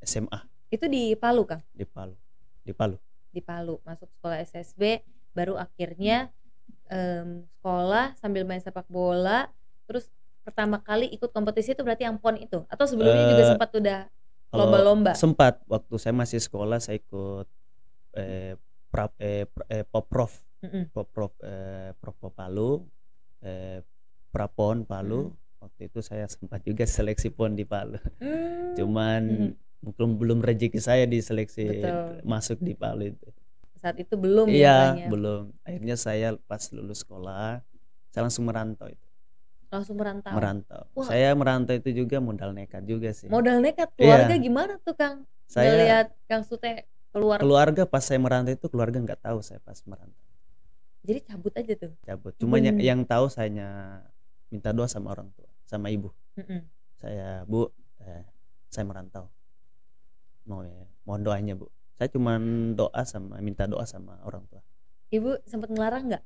SMA Itu di Palu Kang, di Palu. Di Palu. Di Palu. Masuk sekolah SSB baru akhirnya em, sekolah sambil main sepak bola terus pertama kali ikut kompetisi itu berarti yang PON itu? Atau sebelumnya juga Eh, sempat udah lomba-lomba. sempat. Waktu saya masih sekolah saya ikut eh, prap eh, pr- eh, poprov Mm-mm. poprov eh, Propo Palu eh, prapon Palu. Mm. waktu itu saya sempat juga seleksi pon di Palu. Hmm, cuman Mm. mungkin belum rezeki saya di seleksi Betul. masuk di Palu itu saat itu belum ya iya ya. belum akhirnya saya pas lulus sekolah saya langsung merantau itu langsung merantau. merantau Wah. saya merantau itu juga modal nekat juga sih Modal nekat keluarga Iya. gimana tuh Kang? saya Ngelihat Kang Sute keluar keluarga pas saya merantau itu keluarga nggak tahu saya pas merantau Jadi cabut aja tuh. cabut cuma yang, Bung. yang tahu saya minta doa sama orang tua sama ibu Mm-mm. saya bu eh, saya merantau mau ya mohon doanya bu saya cuma doa sama minta doa sama orang tua Ibu sempat ngelarang nggak?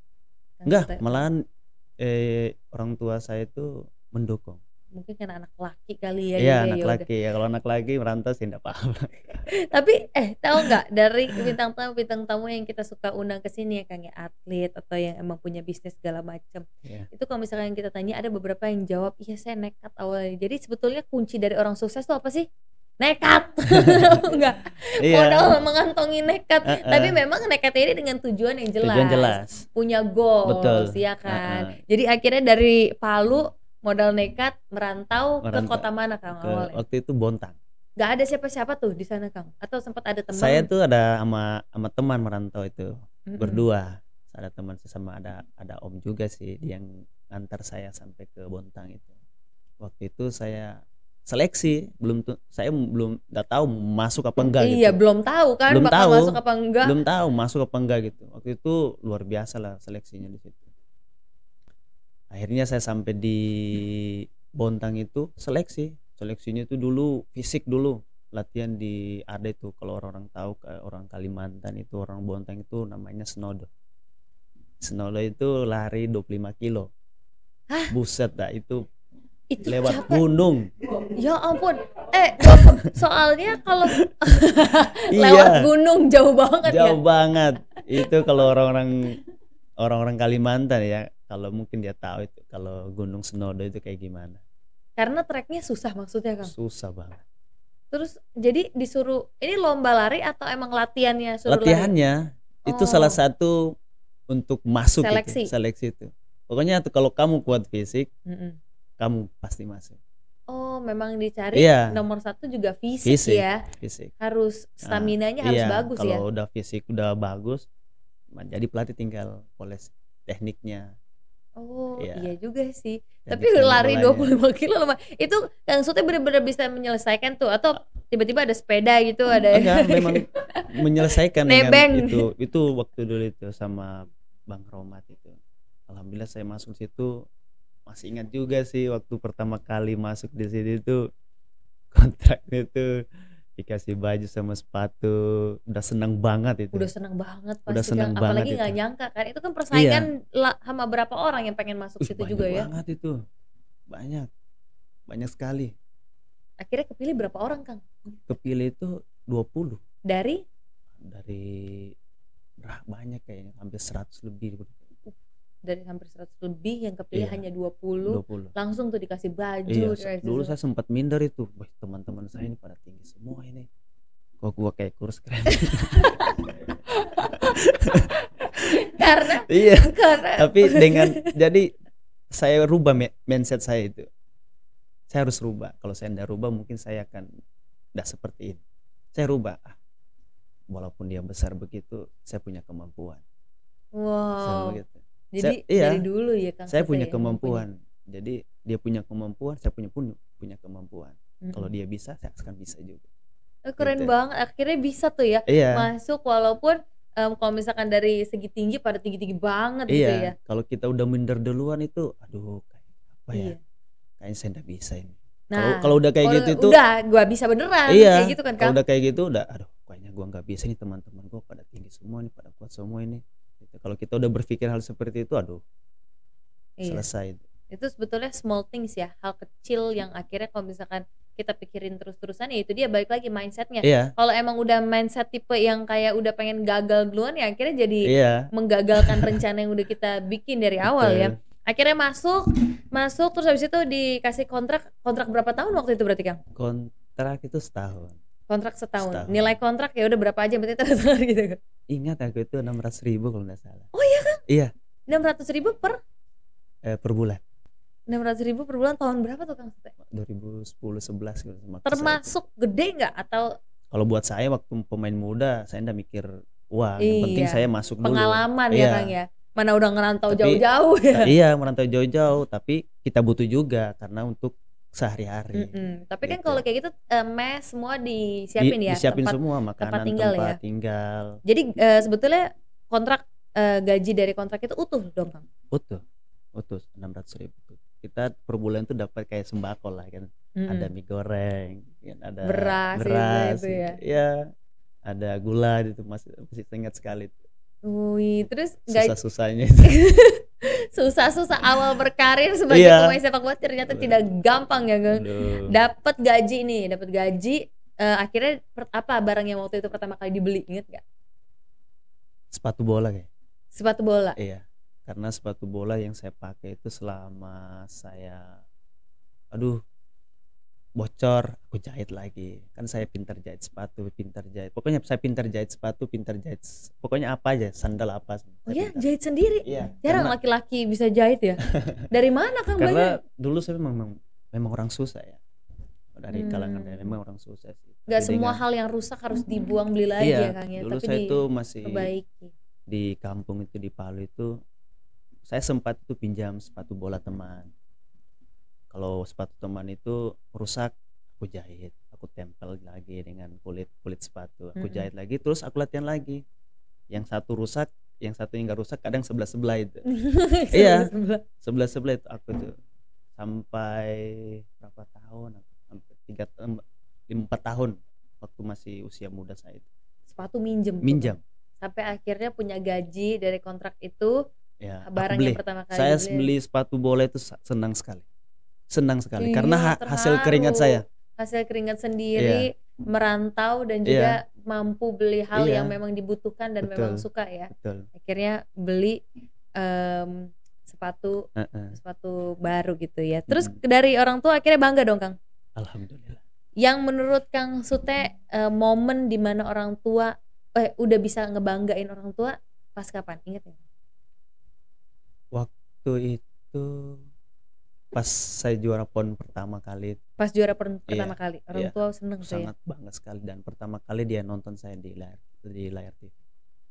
Sute? malahan eh orang tua saya itu mendukung Mungkin karena anak laki kali ya. iya jadi anak ya laki ya kalau anak laki merantau sih enggak apa-apa [laughs] Tapi eh tahu nggak dari bintang tamu bintang tamu yang kita suka undang ke sini ya Kang ya atlet atau yang emang punya bisnis segala macam. Iya. Itu kalau misalnya kita tanya ada beberapa yang jawab iya saya nekat awalnya. Jadi sebetulnya kunci dari orang sukses tuh apa sih? Nekat. [laughs] Enggak. Modal iya mengantongi nekat. Eh, eh. Tapi memang nekat ini dengan tujuan yang jelas. tujuan jelas Punya goals Betul. ya kan. Eh, eh. Jadi akhirnya dari Palu modal nekat merantau, ke Merantau. kota mana Kang ke awalnya? waktu itu bontang Gak ada siapa-siapa tuh di sana Kang? Atau sempat ada teman? saya tuh ada sama sama teman merantau itu Mm-mm. berdua ada teman sesama ada ada om juga sih yang ngantar saya sampai ke Bontang itu waktu itu saya seleksi belum saya belum nggak tahu masuk apa enggak Iya, gitu belum tahu kan Belum bakal tahu. masuk apa enggak. belum tahu masuk apa enggak gitu waktu itu luar biasa lah seleksinya di situ akhirnya saya sampai di Bontang itu seleksi seleksinya itu dulu fisik dulu latihan di ada itu kalau orang-orang tahu orang Kalimantan itu orang Bontang itu namanya snodo snodo itu lari 25 kilo Hah? buset dah itu Itu lewat capek. gunung Ya ampun. Eh, [laughs] soalnya kalau [laughs] Iya. lewat gunung jauh banget jauh ya. banget itu kalau orang-orang orang-orang Kalimantan ya kalau mungkin dia tahu itu kalau Gunung Senodo itu kayak gimana Karena treknya susah maksudnya, Kang. susah banget Terus jadi disuruh ini lomba lari atau emang latihannya suruh lari? latihannya itu Oh. salah satu untuk masuk Seleksi. itu, seleksi itu pokoknya tuh kalau kamu kuat fisik Mm-mm. Kamu pasti masuk Oh, memang dicari Iya. nomor satu juga fisik, Fisik. ya. fisik Harus Nah, stamina-nya harus iya, bagus kalau ya. udah fisik udah bagus jadi pelatih tinggal poles tekniknya Oh, iya. iya juga sih. Tapi teknik lari bolanya. 25 kilo lumayan. Itu Kang Sute bener-bener bisa menyelesaikan tuh atau tiba-tiba ada sepeda gitu ada enggak memang menyelesaikan Nebeng. itu itu waktu dulu itu sama Bang Romat itu alhamdulillah saya masuk situ masih ingat juga sih waktu pertama kali masuk di sini itu [laughs] kontraknya itu dikasih baju sama sepatu udah senang banget itu. Udah senang banget pasti Udah Kang. apalagi banget nggak itu. nyangka kan itu kan persaingan lah sama berapa orang yang pengen masuk situ banyak juga ya. banget itu. Banyak. Banyak sekali. Akhirnya kepilih berapa orang Kang? Kepilih itu 20 dari? Dari berapa banyak kayaknya hampir 100 lebih dari hampir 100 lebih yang kepilih Iya. hanya 20 20 langsung tuh dikasih baju Iya, dikasih dulu sesuatu. saya sempat minder itu. Wah, teman-teman saya ini pada tinggi semua ini. Kok gua kayak kurus keren. [laughs] karena iya, karena tapi dengan [laughs] jadi saya rubah mindset saya itu. Saya harus rubah. Kalau saya tidak rubah mungkin saya akan tidak seperti ini. Saya rubah. Ah, walaupun dia besar begitu, saya punya kemampuan. Saya wow begitu. Jadi Saya- iya. dari dulu ya Kang Saya punya kemampuan. Jadi dia punya kemampuan, saya punya pun punya kemampuan. Mm-mm. Kalau dia bisa, saya akan bisa juga. Eh, keren gitu. banget akhirnya bisa tuh ya Iya. masuk walaupun em, kalau misalkan dari segi tinggi pada tinggi-tinggi banget gitu ya Iya, kalau kita udah minder duluan itu, aduh, kayak apa ya? Iya. Kayaknya saya nggak bisa ini. Kalau nah kalau udah kayak gitu itu, udah gua bisa beneran Iya, kayak gitu kan kalau udah kayak gitu udah, aduh, kayaknya gua nggak bisa nih teman-teman gua pada tinggi semua nih, pada kuat semua ini. Gitu. Kalau kita udah berpikir hal seperti itu, aduh, iya. selesai. itu sebetulnya small things ya hal kecil yang akhirnya kalau misalkan kita pikirin terus-terusan ya itu dia balik lagi mindsetnya Iya, kalau emang udah mindset tipe yang kayak udah pengen gagal duluan ya akhirnya jadi iya. menggagalkan rencana yang udah kita bikin dari awal ya betul. akhirnya masuk masuk terus habis itu dikasih kontrak kontrak berapa tahun waktu itu berarti Kang Kontrak itu setahun. Kontrak setahun, Setahun. nilai kontrak ya udah berapa aja berarti terus [laughs] gitu Ingat aku itu 600 ribu kalau nggak salah. Oh iya kan? Iya, enam ratus ribu per eh, per bulan. enam ratus ribu per bulan tahun berapa tuh Kang Sute? 2010 11 gitu sama termasuk gede nggak atau kalau buat saya waktu pemain muda saya ndak mikir uang yang penting Iya. saya masuk dulu pengalaman ya Iya. Kang ya mana udah ngerantau jauh-jauh ya iya merantau jauh-jauh tapi kita butuh juga karena untuk sehari-hari Mm-mm. Tapi kan Gitu. kalau kayak gitu eh, mes semua disiapin Di- ya disiapin tempat. semua makanan tinggal tempat ya? tinggal Jadi eh, sebetulnya kontrak eh, gaji dari kontrak itu utuh dong kang utuh utuh enam ratus ribu kita per bulan tuh dapat kayak sembako lah kan ada Mm-mm. mie goreng kan ada Beras itu- beras ya. ya ada gula itu masih masih ingat sekali Wih, terus gaji susah susahnya [laughs] itu susah-susah awal berkarir sebagai Iya. pemain sepak bola ternyata tidak gampang ya. Aduh. Dapat gaji nih, dapat gaji eh, akhirnya per- apa barang yang waktu itu pertama kali dibeli inget gak? sepatu bola kayak Sepatu bola. iya karena sepatu bola yang saya pakai itu selama saya aduh bocor aku jahit lagi kan saya pintar jahit sepatu pintar jahit pokoknya saya pintar jahit sepatu pintar jahit pokoknya apa aja sandal apa Oh ya, pintar. jahit sendiri. iya Jarang laki-laki bisa jahit ya. [laughs] Dari mana Kang banyak? karena dulu saya memang memang orang susah ya dari Hmm. kalangan saya memang orang susah sih Gak Tapi semua dengan- hal yang rusak harus dibuang beli lagi iya ya Kang ya, dulu tapi saya itu masih diperbaiki. di kampung itu di Palu itu saya sempat itu pinjam sepatu bola teman kalau sepatu teman itu rusak aku jahit aku tempel lagi dengan kulit kulit sepatu aku Mm-mm. jahit lagi terus aku latihan lagi yang satu rusak yang satu yang nggak rusak kadang sebelah sebelah itu [laughs] Iya. Sebelah sebelah itu aku tuh sampai berapa tahun sampai tiga empat tahun waktu masih usia muda saya itu Sepatu minjem. tuh, minjam Kang. Sampai akhirnya punya gaji dari kontrak itu ya barang beli yang pertama kali saya dibeli. beli sepatu bola itu senang sekali senang sekali. Iya, karena ha- hasil keringat saya. Hasil keringat sendiri merantau dan juga mampu beli hal Iya. yang memang dibutuhkan dan memang Betul. suka ya. Betul. Akhirnya beli em, sepatu Heeh. sepatu baru gitu ya. Terus Mm-mm. dari orang tua akhirnya bangga dong kang? Alhamdulillah. Yang menurut kang Sute eh, momen di mana orang tua eh udah bisa ngebanggain orang tua pas kapan? Inget ya waktu itu pas saya juara pon pertama kali pas juara per- pertama Iya, kali orang iya. tua seneng ya? Sangat bangga sekali dan pertama kali dia nonton saya di layar di layar TV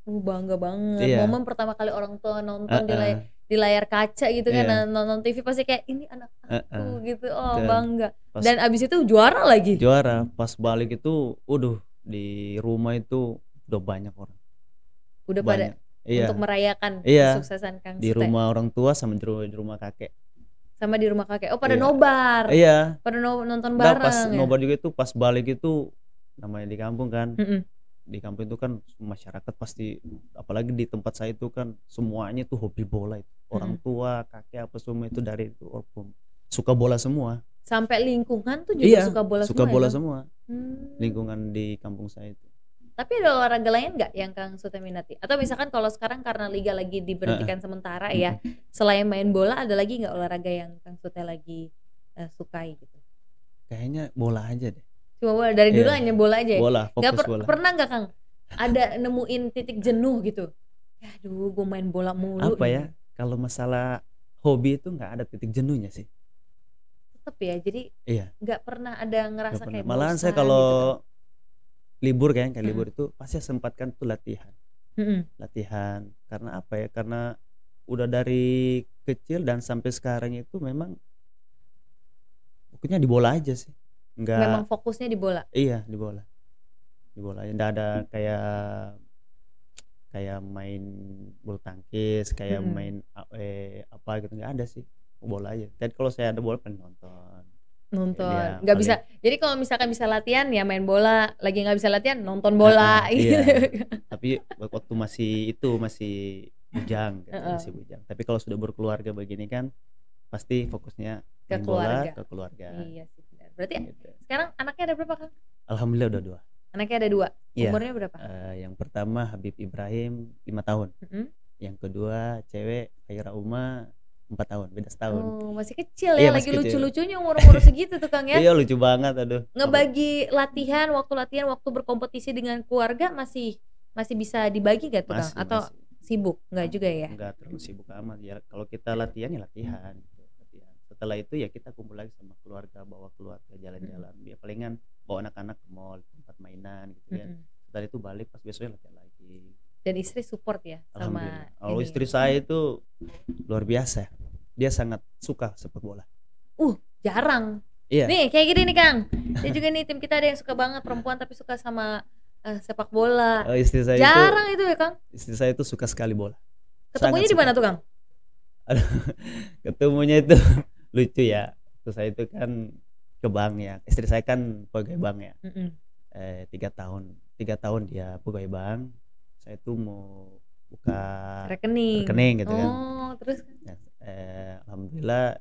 uh, bangga banget. Iya. momen pertama kali orang tua nonton di Heeh, layar di layar kaca gitu kan Iya. nonton TV pasti kayak ini anak aku gitu. Oh Dan bangga. Pas dan abis itu juara lagi? Juara. Pas balik itu waduh di rumah itu udah banyak orang. Udah pada banyak. Iya. untuk merayakan Iya. kesuksesan Kang di Sute. rumah orang tua sama di rumah, di rumah kakek sama di rumah kakek oh pada Iya. nobar iya pada no- nonton Nah, bareng pas ya? nobar juga itu pas balik itu namanya di kampung kan Mm-mm. di kampung itu kan masyarakat pasti apalagi di tempat saya itu kan semuanya tuh hobi bola itu orang tua kakek apa semua itu dari itu orang suka bola semua sampai lingkungan tuh juga Iya, suka bola suka semua ya, bola Kang? semua Hmm. lingkungan di kampung saya itu tapi ada olahraga lain nggak yang Kang Sute minati atau misalkan kalau sekarang karena liga lagi diberhentikan sementara ya selain main bola ada lagi nggak olahraga yang Kang Sute lagi eh, sukai gitu kayaknya bola aja deh cuma bola dari dulu Iya. hanya bola aja ya bola fokus per- bola pernah nggak Kang ada nemuin titik jenuh gitu aduh gue main bola mulu apa nih. ya kalau masalah hobi itu nggak ada titik jenuhnya sih tetep ya jadi Iya. nggak pernah ada ngerasa pernah. kayak malahan saya kalau gitu. Libur kan kayak libur itu pasti sempatkan tuh latihan. Latihan karena apa ya karena udah dari kecil dan sampai sekarang itu memang pokoknya di bola aja sih. Nggak memang fokusnya di bola? Iya di bola. Di bola nggak ada kayak kayak main bulu tangkis kayak Mm-mm. main eh, apa gitu nggak ada sih. Bola aja. Dan kalau saya ada bola pengen nonton nonton. Iya, nggak bisa. jadi kalau misalkan bisa latihan ya main bola. Lagi nggak bisa latihan nonton bola. Ah, gitu iya. [laughs] tapi waktu masih itu masih bujang gitu, Heeh. masih bujang. Tapi kalau sudah berkeluarga begini kan pasti fokusnya Ke main bola keluarga. ke keluarga. Iya sih benar. Berarti gitu. sekarang anaknya ada berapa kang? Alhamdulillah udah dua. Anaknya ada dua? Iya. umurnya berapa? Eh, yang pertama Habib Ibrahim lima tahun. Mm-mm. yang kedua cewek Khaira Uma empat tahun beda setahun. Oh masih kecil Iya, ya masih lagi lucu-lucunya umur-umur [laughs] segitu tuh kang ya. Iya lucu banget aduh. Ngebagi latihan waktu latihan waktu berkompetisi dengan keluarga masih masih bisa dibagi gak tuh kang? Masih, atau masih. sibuk? Nggak juga ya? Nggak terlalu sibuk amat ya. Kalau kita latihan ya latihan gitu, latihan. Setelah itu ya kita kumpul lagi sama keluarga bawa keluarga jalan-jalan. Ya palingan bawa anak-anak ke mall tempat mainan gitu ya. Setelah itu balik pas besoknya latihan lagi. Dan istri support ya sama kalau istri saya itu luar biasa dia sangat suka sepak bola jarang iya nih kayak gini nih kang dia juga nih tim kita ada yang suka banget perempuan tapi suka sama eh, sepak bola Oh, istri saya itu jarang itu ya kang istri saya itu suka sekali bola Ketemunya di mana tuh Kang? Aduh, [laughs] ketemunya itu [laughs] lucu ya. Terus saya itu kan ke bank ya. Istri saya kan pegawai bank ya. Mm-mm. Eh, tiga tahun, tiga tahun dia pegawai bank. Saya tuh mau buka Rekening. rekening gitu kan. Oh, terus Ya, eh, alhamdulillah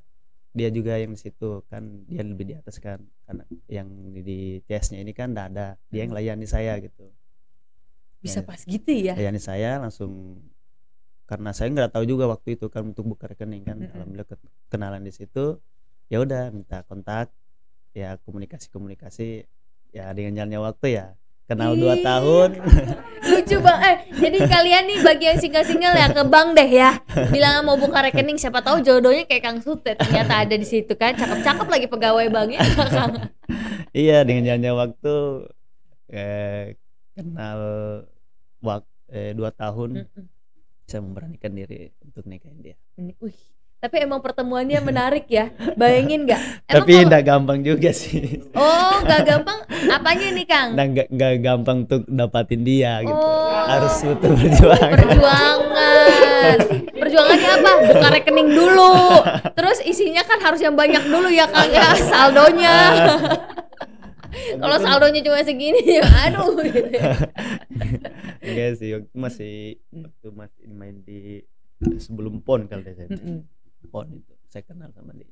dia juga yang di situ kan dia lebih di atas kan karena yang di, CS-nya ini kan tidak ada dia yang layani saya gitu bisa Ya. pas gitu ya. layani saya langsung karena saya nggak tahu juga waktu itu kan untuk buka rekening kan alhamdulillah ke- kenalan di situ ya udah minta kontak ya komunikasi komunikasi ya dengan jalannya waktu ya kenal dua tahun [laughs] Lucu bang. Eh, jadi kalian nih bagi yang single-single ya ke bank deh ya. Bilang mau buka rekening siapa tahu jodohnya kayak Kang Sute ternyata ada di situ kan. Cakep-cakep lagi pegawai banknya [laughs] iya dengan jalannya waktu eh, kenal waktu eh, dua tahun saya memberanikan diri untuk nikahin dia Ini, Wih, tapi emang pertemuannya menarik ya. Bayangin nggak? [laughs] Tapi kalau- tidak gampang juga sih Oh, nggak gampang. Apanya nih Kang? nah nggak nggak gampang untuk dapatin dia gitu Oh. harus butuh perjuangan Perjuangan. Perjuangannya apa? Buka rekening dulu. [laughs] Terus isinya kan harus yang banyak dulu ya Kang ya [laughs] saldonya. Kalau saldonya cuma segini ya aduh gitu ya. enggak sih masih waktu masih main di sebelum pon kali deh saya Mm-mm. Pon itu saya kenal sama dia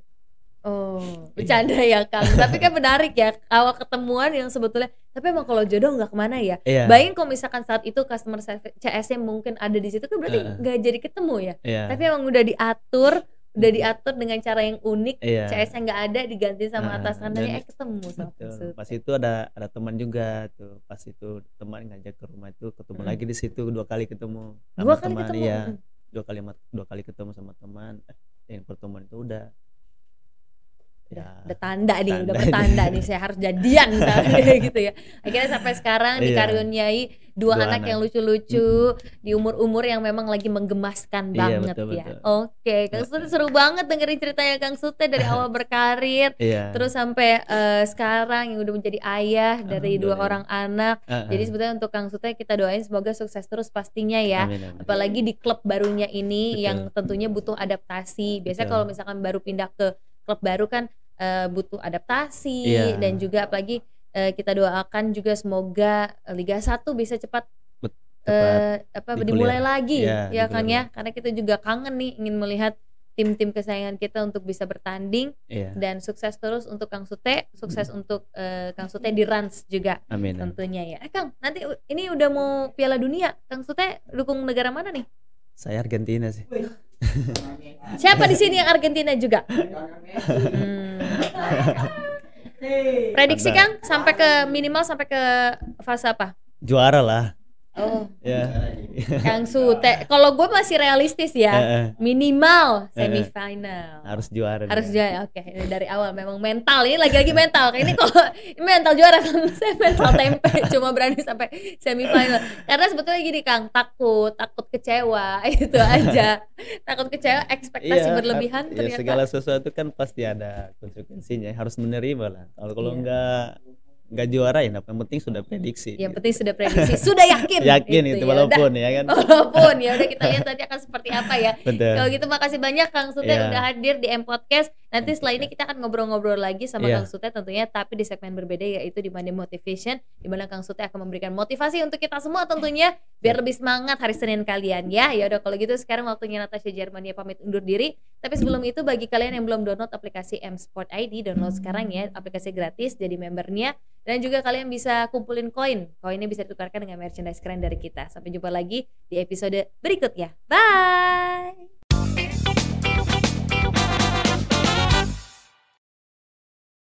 Oh, [laughs] bercanda ya Kang. Tapi kan menarik ya awal ketemuan yang sebetulnya. Tapi emang kalau jodoh nggak ke mana ya. iya Bayangin kalau misalkan saat itu customer service CS-nya mungkin ada di situ kan berarti nggak jadi ketemu ya. iya Tapi emang udah diatur, udah diatur dengan cara yang unik. iya CS-nya nggak ada diganti sama atasannya dan- eh ketemu sama Betul. Pas itu ada ada teman juga tuh. Pas itu teman ngajak ke rumah itu ketemu Mm. lagi di situ dua kali ketemu sama Dua kali teman ketemu. iya. Mm. Dua kali dua kali ketemu sama teman. Eh, yang pertemuan itu udah udah, ya udah tanda nih, udah tanda. bertanda nih saya harus jadian [laughs] gitu ya. Akhirnya sampai sekarang Iya. dikaruniai dua, Dua anak, anak. yang lucu-lucu di umur-umur yang memang lagi menggemaskan Iya, banget betul, ya. betul. Oke, Kang Sute seru banget dengerin ceritanya Kang Sute dari [laughs] awal berkarir iya. terus sampai eh, sekarang yang udah menjadi ayah dari dua orang anak. Heeh. Jadi sebetulnya untuk Kang Sute kita doain semoga sukses terus pastinya ya. Amin, amin. apalagi di klub barunya ini Betul. yang tentunya butuh adaptasi. Biasanya kalau misalkan baru pindah ke klub baru kan eh, butuh adaptasi Iya. dan juga apalagi eh, kita doakan juga semoga eh, Liga 1 bisa cepat cepat apa digulir. dimulai lagi Iya, ya kan digulir. ya karena kita juga kangen nih ingin melihat tim-tim kesayangan kita untuk bisa bertanding Iya. dan sukses terus untuk Kang Sute, sukses untuk eh, Kang Sute di Rans juga Amin. tentunya ya. Eh Kang, nanti ini udah mau Piala Dunia. Kang Sute dukung negara mana nih? Saya Argentina sih. [laughs] Siapa di sini yang Argentina juga? Hmm. Prediksi. Kang sampai ke minimal sampai ke fase apa? Juara lah. Oh, Ya. [laughs] [laughs] Kang Sute. Kalau gue masih realistis ya, minimal semifinal. Harus juara. Harus juara. Oke, ini dari awal memang mental. Ini lagi-lagi mental. Ini kalau mental juara kan saya mental [laughs] tempe cuma berani sampai semifinal. Karena sebetulnya gini Kang, takut, takut kecewa itu aja. takut kecewa, ekspektasi Iya, berlebihan ya, ternyata. segala sesuatu kan pasti ada konsekuensinya harus menerima lah kalau kalau Iya. enggak nggak juara ya yang penting sudah prediksi Yang penting sudah prediksi, sudah yakin. [laughs] yakin Gitu itu ya. walaupun ya kan [laughs] walaupun ya udah kita lihat nanti akan seperti apa ya. betul Kalau gitu makasih banyak Kang Sute Iya. udah hadir di M Podcast. Nanti setelah ini kita akan ngobrol-ngobrol lagi sama Iya. Kang Sute tentunya tapi di segmen berbeda yaitu di Monday Motivation di mana Kang Sute akan memberikan motivasi untuk kita semua tentunya biar lebih semangat hari Senin kalian ya. Ya udah kalau gitu sekarang waktunya Natasha Germania pamit undur diri. Tapi sebelum itu bagi kalian yang belum download aplikasi M Sport ID download sekarang ya aplikasi gratis jadi membernya dan juga kalian bisa kumpulin koin. Koinnya bisa ditukarkan dengan merchandise keren dari kita. Sampai jumpa lagi di episode berikutnya. Bye.